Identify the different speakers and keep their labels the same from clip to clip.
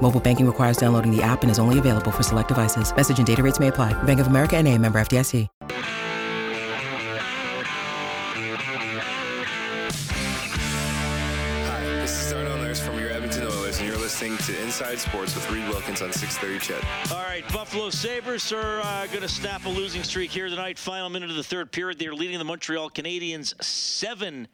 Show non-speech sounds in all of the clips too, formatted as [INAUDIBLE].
Speaker 1: Mobile banking requires downloading the app and is only available for select devices. Message and data rates may apply. Bank of America and a member FDIC.
Speaker 2: Hi, this is Darnell Nurse from your Edmonton Oilers, and you're listening to Inside Sports with Reed Wilkins on 630 CHED.
Speaker 3: All right, Buffalo Sabres are uh, going to snap a losing streak here tonight. Final minute of the third period. They're leading the Montreal Canadiens 7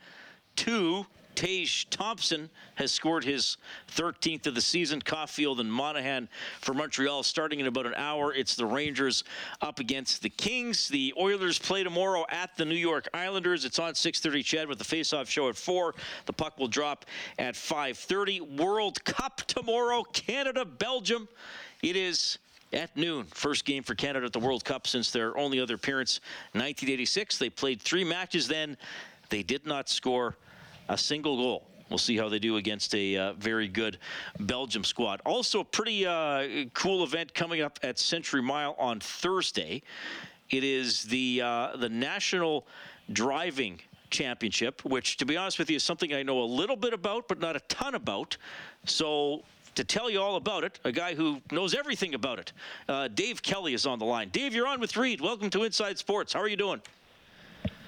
Speaker 3: 2. Tage Thompson has scored his 13th of the season. Caufield and Monahan for Montreal starting in about an hour. It's the Rangers up against the Kings. The Oilers play tomorrow at the New York Islanders. It's on 6:30 CHED with the face-off show at 4. The puck will drop at 5:30. World Cup tomorrow. Canada, Belgium. It is at noon. First game for Canada at the World Cup since their only other appearance 1986. They played 3 matches then. They did not score a single goal. We'll see how they do against a uh, very good Belgium squad. Also, a pretty uh, cool event coming up at Century Mile on Thursday. It is the uh, the National Driving Championship, which, to be honest with you, is something I know a little bit about, but not a ton about. So. To tell you all about it, a guy who knows everything about it, uh, Dave Kelly is on the line. Dave, you're on with Reed. Welcome to Inside Sports. How are you doing?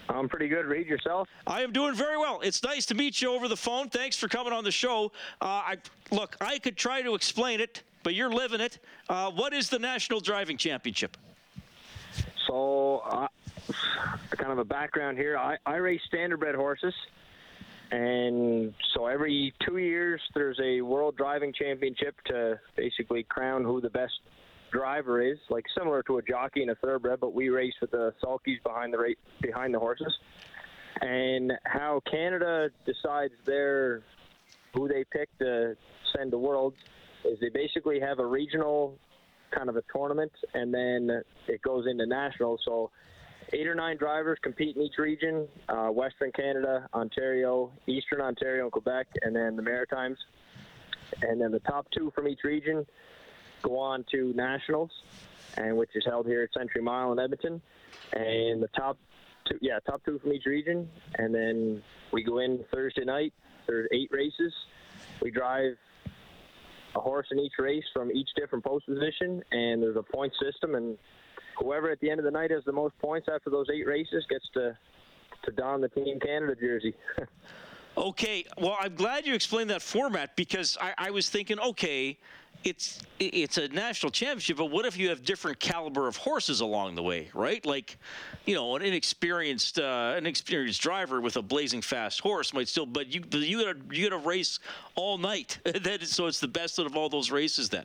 Speaker 4: I'm pretty good. Reed yourself.
Speaker 3: I am doing very well. It's nice to meet you over the phone. Thanks for coming on the show. Uh, I look, I could try to explain it, but you're living it. Uh, what is the National Driving Championship?
Speaker 4: So, uh, kind of a background here. I, I race standardbred horses, and so every two years there's a World Driving Championship to basically crown who the best driver is, like similar to a jockey and a thoroughbred, but we race with the sulkies behind the ra- behind the horses. And how Canada decides their who they pick to send to Worlds is they basically have a regional kind of a tournament, and then it goes into national. So eight or nine drivers compete in each region: uh, Western Canada, Ontario, Eastern Ontario, and Quebec, and then the Maritimes. And then the top two from each region go on to nationals, and which is held here at Century Mile in Edmonton. And the top two, yeah, top two from each region, and then we go in Thursday night. There's eight races. We drive a horse in each race from each different post position, and there's a point system, and whoever at the end of the night has the most points after those eight races gets to to don the Team Canada jersey. [LAUGHS]
Speaker 3: Okay, well, I'm glad you explained that format because I, I was thinking, okay, it's it's a national championship, but what if you have different caliber of horses along the way, right? Like, you know, an inexperienced uh, an experienced driver with a blazing fast horse might still, but you you gotta you gotta race all night. [LAUGHS] that is, so it's the best out of all those races then.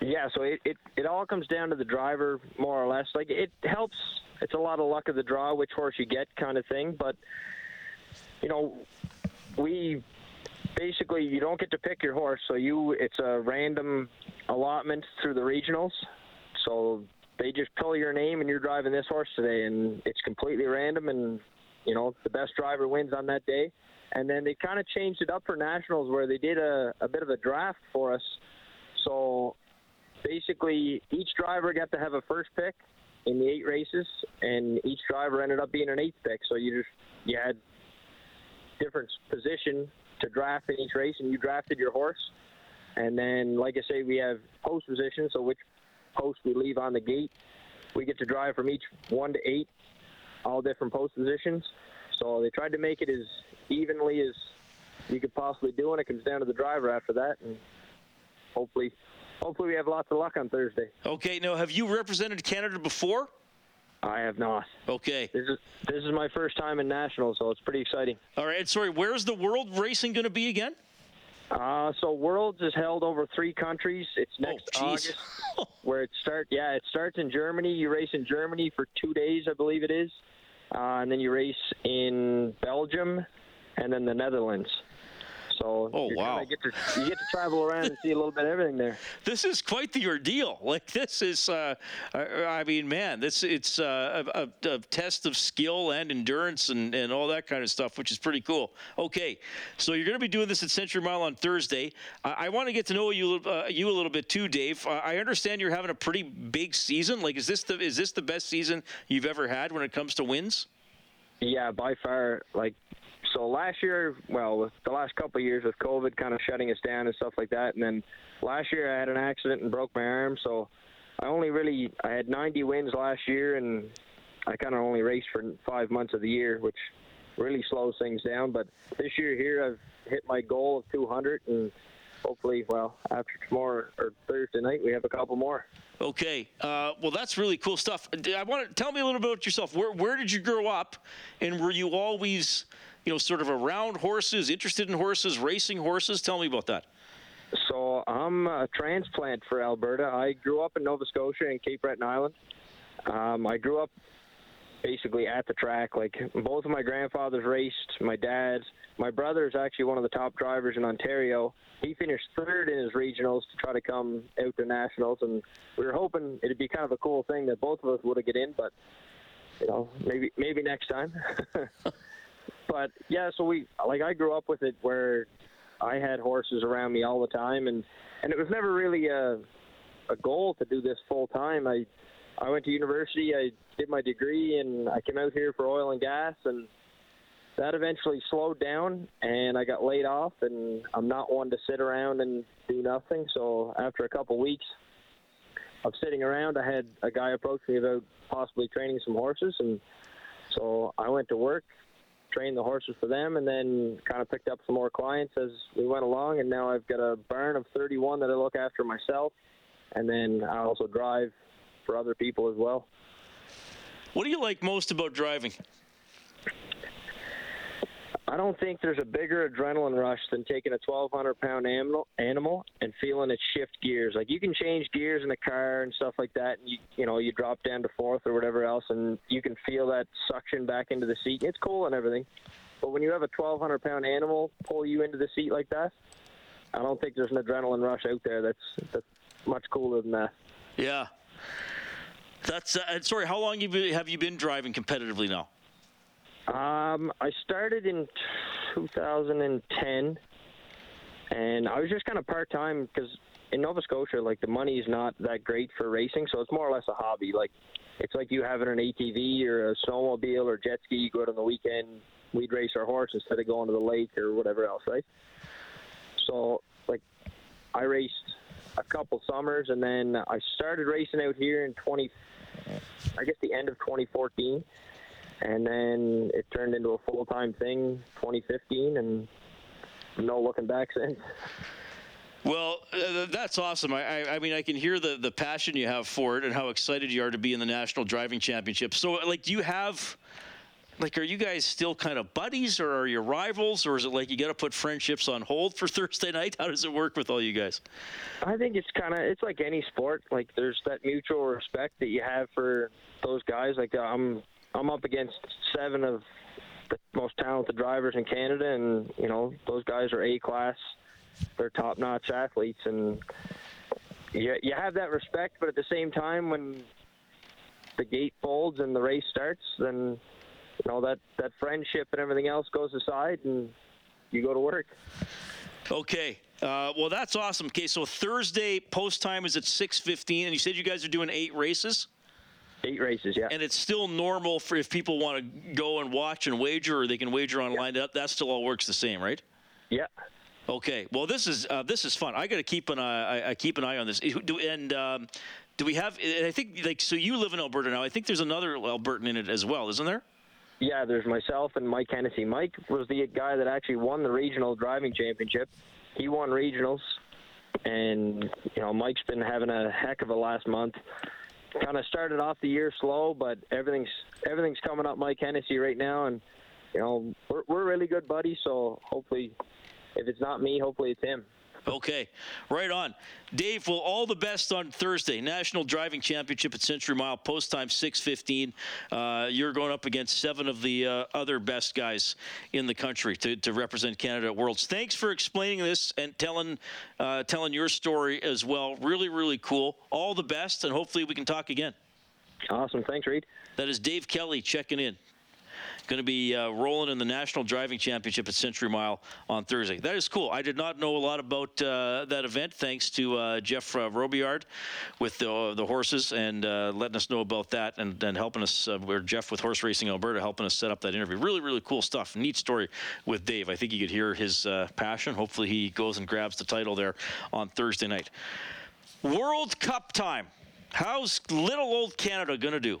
Speaker 4: Yeah, so it, it, it all comes down to the driver, more or less. Like, it helps. It's a lot of luck of the draw, which horse you get, kind of thing. But, you know, we basically, you don't get to pick your horse. So you, it's a random allotment through the regionals. So they just pull your name and you're driving this horse today, and it's completely random. And, you know, the best driver wins on that day. And then they kind of changed it up for nationals where they did a, a bit of a draft for us. So basically each driver got to have a first pick in the eight races, and each driver ended up being an eighth pick. So you just you had different position to draft in each race, and you drafted your horse. And then, like I say, we have post position, so which post we leave on the gate. We get to drive from each one to eight, all different post positions. So they tried to make it as evenly as you could possibly do, and it comes down to the driver after that, and hopefully hopefully we have lots of luck on Thursday.
Speaker 3: Okay, now have you represented Canada before?
Speaker 4: I have not.
Speaker 3: Okay.
Speaker 4: This is this is my first time in nationals, so it's pretty exciting.
Speaker 3: All right. Sorry, where's the world racing going to be again?
Speaker 4: Uh, so Worlds is held over three countries. It's next
Speaker 3: Oh.
Speaker 4: August, [LAUGHS] where it start. Yeah, it starts in Germany. You race in Germany for two days, I believe it is, uh, and then you race in Belgium, and then the Netherlands. So
Speaker 3: Oh,
Speaker 4: you
Speaker 3: wow.
Speaker 4: Get to, you get to travel around and see a little bit of everything there. [LAUGHS]
Speaker 3: This is quite the ordeal. [LAUGHS] Like this is, uh, I, mean, man, this it's uh, a, a, a test of skill and endurance and, and all that kind of stuff, which is pretty cool. Okay, so you're going to be doing this at Century Mile on Thursday. I, I want to get to know you uh, you a little bit too, Dave. Uh, I understand you're having a pretty big season. Like, is this the is this the best season you've ever had when it comes to wins?
Speaker 4: Yeah, by far. Like, so last year, well, the last couple of years with COVID kind of shutting us down and stuff like that, and then last year I had an accident and broke my arm, so I only really I had 90 wins last year, and I kind of only raced for five months of the year, which really slows things down. But this year here, I've hit my goal of 200, and hopefully, well, after tomorrow or Thursday night, we have a couple more.
Speaker 3: Okay. Uh, well, that's really cool stuff. I want to tell me a little bit about yourself. Where where did you grow up, and were you always, you know, sort of around horses, interested in horses, racing horses? Tell me about that.
Speaker 4: So I'm a transplant for Alberta. I grew up in Nova Scotia and Cape Breton Island. Um, I grew up basically at the track. Like both of my grandfathers raced. My dad, my brother is actually one of the top drivers in Ontario. He finished third in his regionals to try to come out to nationals, and we were hoping it'd be kind of a cool thing that both of us would have get in, but you know, maybe maybe next time. [LAUGHS] but yeah, so we like I grew up with it where I had horses around me all the time, and and it was never really a a goal to do this full time. I I went to university, I did my degree, and I came out here for oil and gas, and that eventually slowed down, and I got laid off, and I'm not one to sit around and do nothing. So after a couple weeks of sitting around, I had a guy approach me about possibly training some horses, and so I went to work, trained the horses for them, and then kind of picked up some more clients as we went along. And now I've got a barn of 31 that I look after myself, and then I also drive for other people as well.
Speaker 3: What do you like most about driving?
Speaker 4: I don't think there's a bigger adrenaline rush than taking a 1,200 pound animal, animal and feeling it shift gears. Like you can change gears in a car and stuff like that, and you you know you drop down to fourth or whatever else, and you can feel that suction back into the seat. It's cool and everything, but when you have a 1,200 pound animal pull you into the seat like that, I don't think there's an adrenaline rush out there that's that's much cooler than that.
Speaker 3: Yeah. That's uh, sorry. How long have you been driving competitively now?
Speaker 4: Um, I started in 2010, and I was just kind of part time because in Nova Scotia, like the money is not that great for racing, so it's more or less a hobby. Like it's like you having an ATV or a snowmobile or jet ski. You go out on the weekend, we'd race our horse instead of going to the lake or whatever else, right? So like I raced a couple summers, and then I started racing out here in 20, I guess the end of 2014 and then it turned into a full time thing 2015 and no looking back since
Speaker 3: Well, uh, that's awesome. I, I, I mean, I can hear the, the passion you have for it and how excited you are to be in the National Driving Championship. So, like, do you have, like, are you guys still kind of buddies or are you rivals or is it like you got to put friendships on hold for [LAUGHS] Thursday night? How does it work with all you guys?
Speaker 4: i think it's kind of it's like any sport like there's that mutual respect that you have for those guys like i'm i'm up against seven of the most talented drivers in canada and you know those guys are a class they're top notch athletes and you, you have that respect but at the same time when the gate folds and the race starts then you know that that friendship and everything else goes aside and you go to work
Speaker 3: Okay. Uh, well, that's awesome. Okay, so Thursday post time is at 6:15, and you said you guys are doing eight races,
Speaker 4: eight races yeah
Speaker 3: and it's still normal for if people want to go and watch and wager, or they can wager online. That that still all works the same, right?
Speaker 4: yeah
Speaker 3: Okay. Well, this is uh, this is fun. I got to keep an eye. I, I keep an eye on this. Do, and um, do we have? I think like so. You live in Alberta now. I think there's another Albertan in it as well, isn't there?
Speaker 4: Yeah, there's myself and Mike Hennessy. Mike was the guy that actually won the regional driving championship. He won regionals, and you know Mike's been having a heck of a last month. Kind of started off the year slow, but everything's everything's coming up Mike Hennessy right now, and you know we're we're really good buddies. So hopefully, if it's not me, hopefully it's him.
Speaker 3: Okay, right on. Dave, well, all the best on Thursday. National Driving Championship at Century Mile, post time 6:15. Uh, you're going up against seven of the uh, other best guys in the country to, to represent Canada at Worlds. Thanks for explaining this and telling uh, telling your story as well. Really, really cool. All the best, and hopefully we can talk again.
Speaker 4: Awesome. Thanks, Reed.
Speaker 3: That is Dave Kelly checking in going to be uh, rolling in the National Driving Championship at Century Mile on Thursday. That is cool. I did not know a lot about uh, that event, thanks to uh, Jeff uh, Robillard with the, the horses and uh, letting us know about that and, and helping us, uh, or Jeff with Horse Racing Alberta, helping us set up that interview. Really, really cool stuff. Neat story with Dave. I think you could hear his uh, passion. Hopefully, he goes and grabs the title there on Thursday night. World Cup time. How's little old Canada going to do?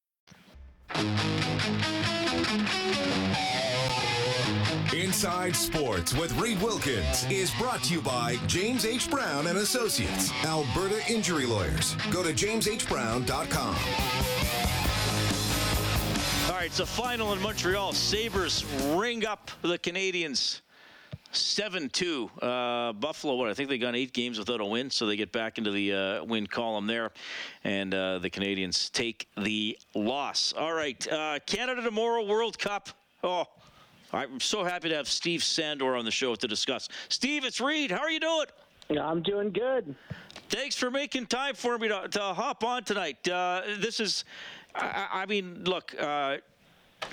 Speaker 5: Inside Sports with Reed Wilkins is brought to you by James H. Brown and Associates, Alberta Injury Lawyers. Go to jameshbrown.com.
Speaker 3: All right, a final in Montreal. Sabres ring up the Canadiens. 7-2. Uh, Buffalo, what, I think they got eight games without a win, so they get back into the uh, win column there. And uh, the Canadiens take the loss. All right, uh, Canada tomorrow, World Cup. Oh, I'm so happy to have Steve Sandor on the show to discuss. Steve, it's Reed. How are you doing?
Speaker 6: Yeah, I'm doing good.
Speaker 3: Thanks for making time for me to, to hop on tonight. Uh, this is, I, I mean, look, uh,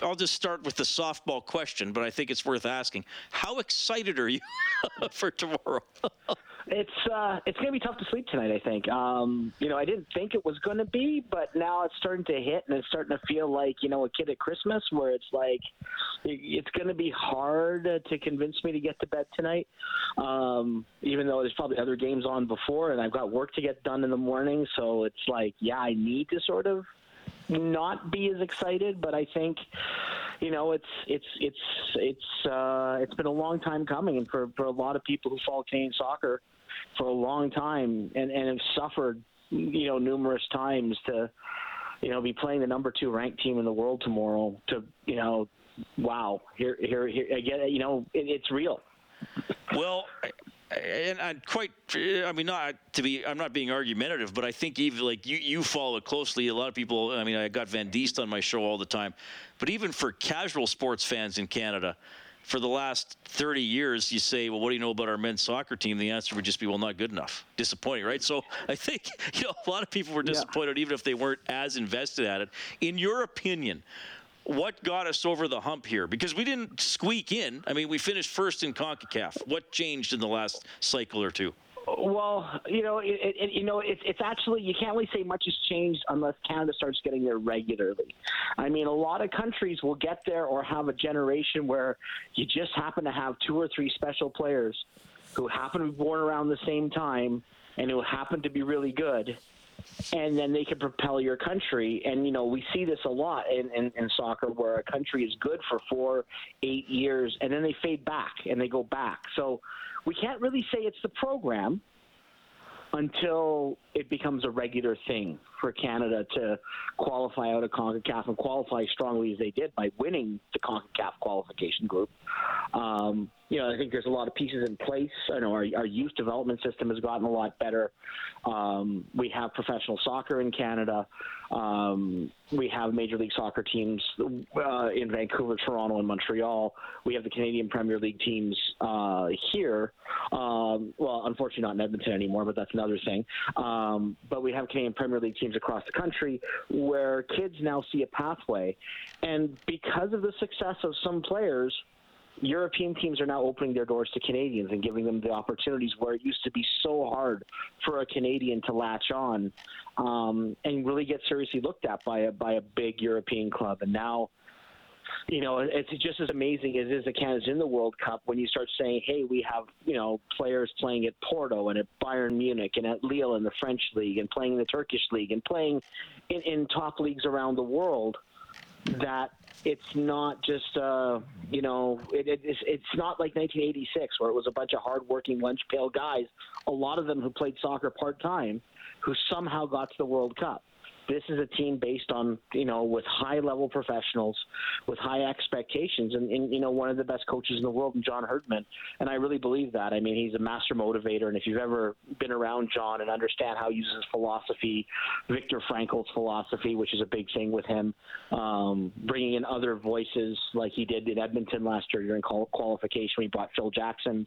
Speaker 3: I'll just start with the softball question, but I think it's worth asking. How excited are you [LAUGHS] for tomorrow?
Speaker 6: it's uh, it's gonna be tough to sleep tonight. I think. Um, you know, I didn't think it was gonna be, but now it's starting to hit, and it's starting to feel like you know a kid at Christmas, where it's like it's gonna be hard to convince me to get to bed tonight. Um, even though there's probably other games on before, and I've got work to get done in the morning, so it's like, yeah, I need to sort of not be as excited, but I think you know it's it's it's it's uh, it's been a long time coming, and for for a lot of people who follow Canadian soccer for a long time and and have suffered you know numerous times to you know be playing the number two ranked team in the world tomorrow to you know wow here here here again you know it, it's real.
Speaker 3: Well, and I'm quite. I mean, not to be. I'm not being argumentative, but I think even like you, you follow it closely. A lot of people. I mean, I got Van Diest on my show all the time, but even for casual sports fans in Canada, for the last 30 years, you say, well, what do you know about our men's soccer team? The answer would just be, well, not good enough. Disappointing, right? So I think [LAUGHS] you know a lot of people were disappointed, yeah. even if they weren't as invested at it. In your opinion, what got us over the hump here? Because we didn't squeak in. I mean, we finished first in CONCACAF. What changed in the last cycle or two?
Speaker 6: Well, you know, it, it, you know, it's it's actually you can't really say much has changed unless Canada starts getting there regularly. I mean, a lot of countries will get there or have a generation where you just happen to have two or three special players who happen to be born around the same time and who happen to be really good and then they can propel your country. And you know, we see this a lot in, in, in, soccer, where a country is good for four, eight years, and then they fade back and they go back. So we can't really say it's the program until it becomes a regular thing for Canada to qualify out of CONCACAF and qualify strongly as they did by winning the CONCACAF qualification group. Um, you know, I think there's a lot of pieces in place. I know our, our youth development system has gotten a lot better. Um, we have professional soccer in Canada. Um, we have Major League Soccer teams uh, in Vancouver, Toronto, and Montreal. We have the Canadian Premier League teams uh, here. Um, well, unfortunately, not in Edmonton anymore, but that's another thing. Um, but we have Canadian Premier League teams across the country where kids now see a pathway. And because of the success of some players, European teams are now opening their doors to Canadians and giving them the opportunities where it used to be so hard for a Canadian to latch on um, and really get seriously looked at by a by a big European club. And now, you know, it's just as amazing as it is that Canada's in the World Cup when you start saying, hey, we have, you know, players playing at Porto and at Bayern Munich and at Lille in the French league and playing in the Turkish league and playing in, in top leagues around the world that it's not just uh, you know it, it, it's, it's not like 1986 where it was a bunch of hardworking lunch pail guys a lot of them who played soccer part-time who somehow got to the world cup this is a team based on, you know, with high level professionals, with high expectations, and, and you know, one of the best coaches in the world, John Herdman. And I really believe that. I mean, he's a master motivator, and if you've ever been around John and understand how he uses philosophy, Viktor Frankl's philosophy, which is a big thing with him, um, bringing in other voices like he did in Edmonton last year during qualification. We brought Phil Jackson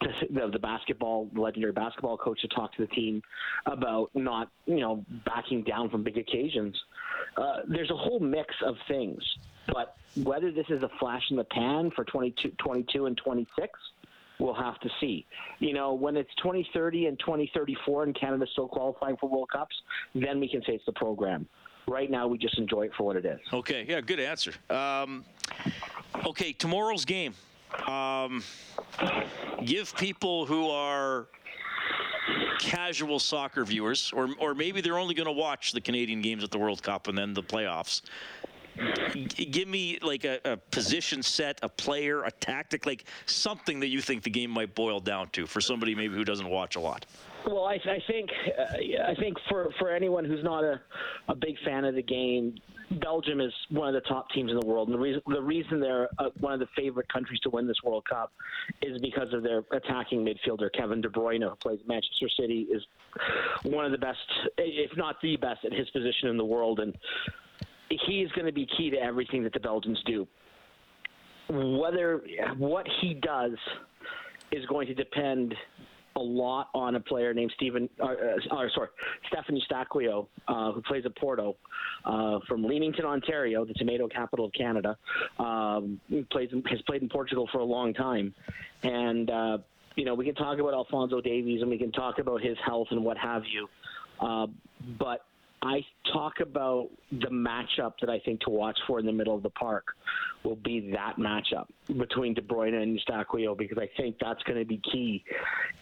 Speaker 6: the, the basketball legendary basketball coach to talk to the team about not you know backing down from big occasions. Uh, there's a whole mix of things, but whether this is a flash in the pan for 22, 22 and 26, we'll have to see. You know, when it's 2030 and 2034 and Canada's still qualifying for World Cups, then we can say it's the program. Right now, we just enjoy it for what it is.
Speaker 3: Okay, yeah, good answer. Um, okay, tomorrow's game um, give people who are casual soccer viewers, or or maybe they're only going to watch the Canadian games at the World Cup and then the playoffs. Give me like a, a, position set, a player, a tactic, like something that you think the game might boil down to for somebody maybe who doesn't watch a lot.
Speaker 6: Well, I, I think uh, I think for, for anyone who's not a, a big fan of the game, Belgium is one of the top teams in the world, and the reason the reason they're uh, one of the favorite countries to win this World Cup is because of their attacking midfielder Kevin De Bruyne, who plays Manchester City, is one of the best, if not the best, at his position in the world, and he is going to be key to everything that the Belgians do. Whether what he does is going to depend a lot on a player named Stephen, or, uh, or sorry, Stephen Eustaquio, uh, who plays at Porto uh, from Leamington, Ontario, the tomato capital of Canada. Um, plays has played in Portugal for a long time, and uh, you know we can talk about Alphonso Davies and we can talk about his health and what have you, uh, but I talk about the matchup that I think to watch for in the middle of the park will be that matchup between De Bruyne and Eustaquio because I think that's going to be key.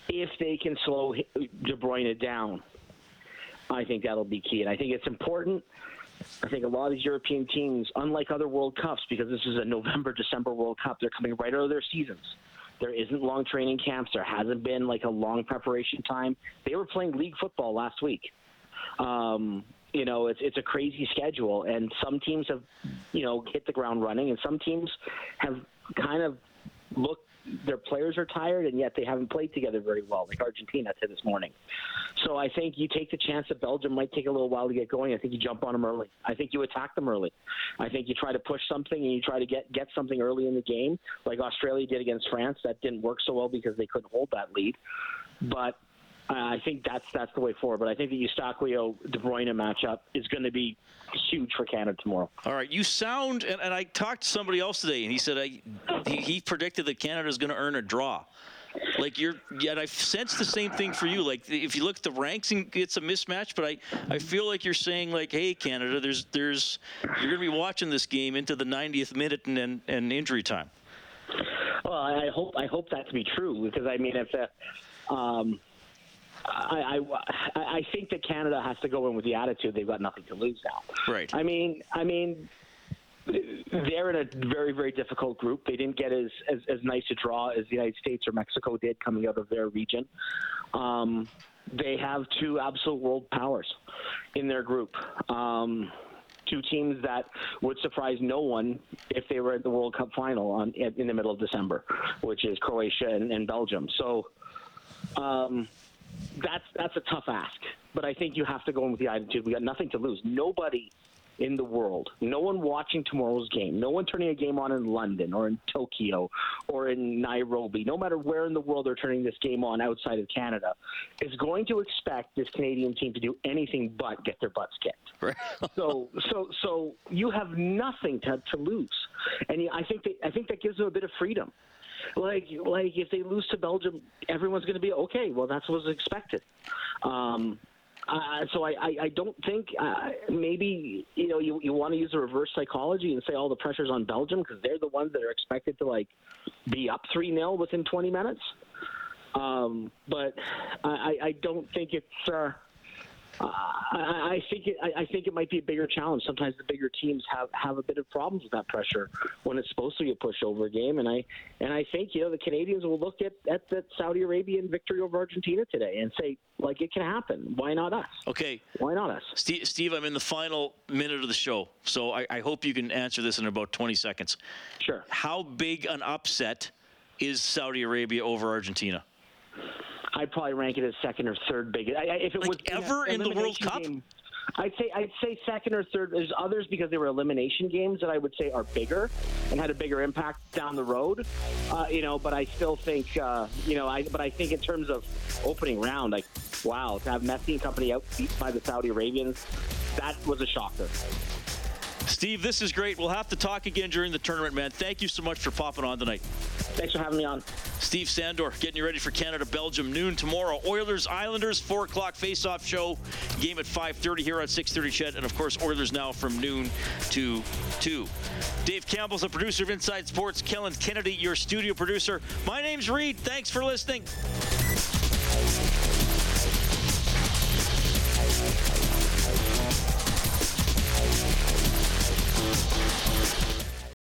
Speaker 6: If they can slow De Bruyne down, I think that'll be key. And I think it's important. I think a lot of these European teams, unlike other World Cups, because this is a November, December World Cup, they're coming right out of their seasons. There isn't long training camps. There hasn't been like a long preparation time. They were playing league football last week. Um, you know, it's it's a crazy schedule, and some teams have, you know, hit the ground running, and some teams have kind of looked. Their players are tired, and yet they haven't played together very well, like Argentina said this morning. So I think you take the chance that Belgium might take a little while to get going. I think you jump on them early. I think you attack them early. I think you try to push something and you try to get get something early in the game, like Australia did against France. That didn't work so well because they couldn't hold that lead. But I think that's that's the way forward. But I think the Eustaquio De Bruyne matchup is going to be huge for Canada tomorrow.
Speaker 3: All right, you sound and, and I talked to somebody else today, and he said I, he, he predicted that Canada is going to earn a draw. Like you're, yet I sense the same thing for you. Like if you look at the ranks, and it's a mismatch. But I, I feel like you're saying like, hey, Canada, there's, there's, you're going to be watching this game into the 90th minute and and, and injury time.
Speaker 6: Well, I hope I hope that to be true because I mean if. Uh, um, I, I, I think that Canada has to go in with the attitude they've got nothing to lose now.
Speaker 3: Right.
Speaker 6: I mean, I mean, they're in a very very difficult group. They didn't get as, as as nice a draw as the United States or Mexico did coming out of their region. Um, they have two absolute world powers in their group. Um, two teams that would surprise no one if they were at the World Cup final on in the middle of December, which is Croatia and, and Belgium. So. Um, that's that's a tough ask. But I think you have to go in with the attitude we got nothing to lose. Nobody in the world, no one watching tomorrow's game, no one turning a game on in London or in Tokyo or in Nairobi, no matter where in the world they're turning this game on outside of Canada, is going to expect this Canadian team to do anything but get their butts kicked. [LAUGHS] Right. so so so you have nothing to, to lose, and I think that, I think that gives them a bit of freedom like like if they lose to Belgium, everyone's going to be okay. Well, that's what was expected. Um, Uh, so I, I, I, don't think uh, maybe you know you, you want to use a reverse psychology and say all the pressure's on Belgium because they're the ones that are expected to like be up three 0 within 20 minutes. Um, but I, I don't think it's. Uh, I, I think it, I, I think it might be a bigger challenge. Sometimes the bigger teams have, have a bit of problems with that pressure when it's supposed to be a pushover game, and I and I think you know the Canadians will look at at the Saudi Arabian victory over Argentina today and say like it can happen. Why not us?
Speaker 3: Okay,
Speaker 6: why not us?
Speaker 3: Steve, Steve I'm in the final minute of the show, so I, I hope you can answer this in about 20 seconds.
Speaker 6: Sure.
Speaker 3: How big an upset is Saudi Arabia over Argentina?
Speaker 6: I'd probably rank it as second or third biggest. I, if it
Speaker 3: like
Speaker 6: was
Speaker 3: ever in, the World Cup.
Speaker 6: Game, I'd say I'd say second or third. There's others because they were elimination games that I would say are bigger and had a bigger impact down the road. Uh, you know, but I still think uh, you know. I but I think in terms of opening round, like wow, to have Messi and company out beat by the Saudi Arabians, that was a shocker.
Speaker 3: Steve, this is great. We'll have to talk again during the tournament, man. Thank you so much for popping on tonight.
Speaker 6: Thanks for having me on.
Speaker 3: Steve Sandor getting you ready for Canada Belgium noon tomorrow. Oilers Islanders four o'clock face-off show. Game at 5:30 here on 6:30 CHED, and of course Oilers now from noon to two. Dave Campbell's the producer of Inside Sports. Kellen Kennedy, your studio producer. My name's Reed. Thanks for listening.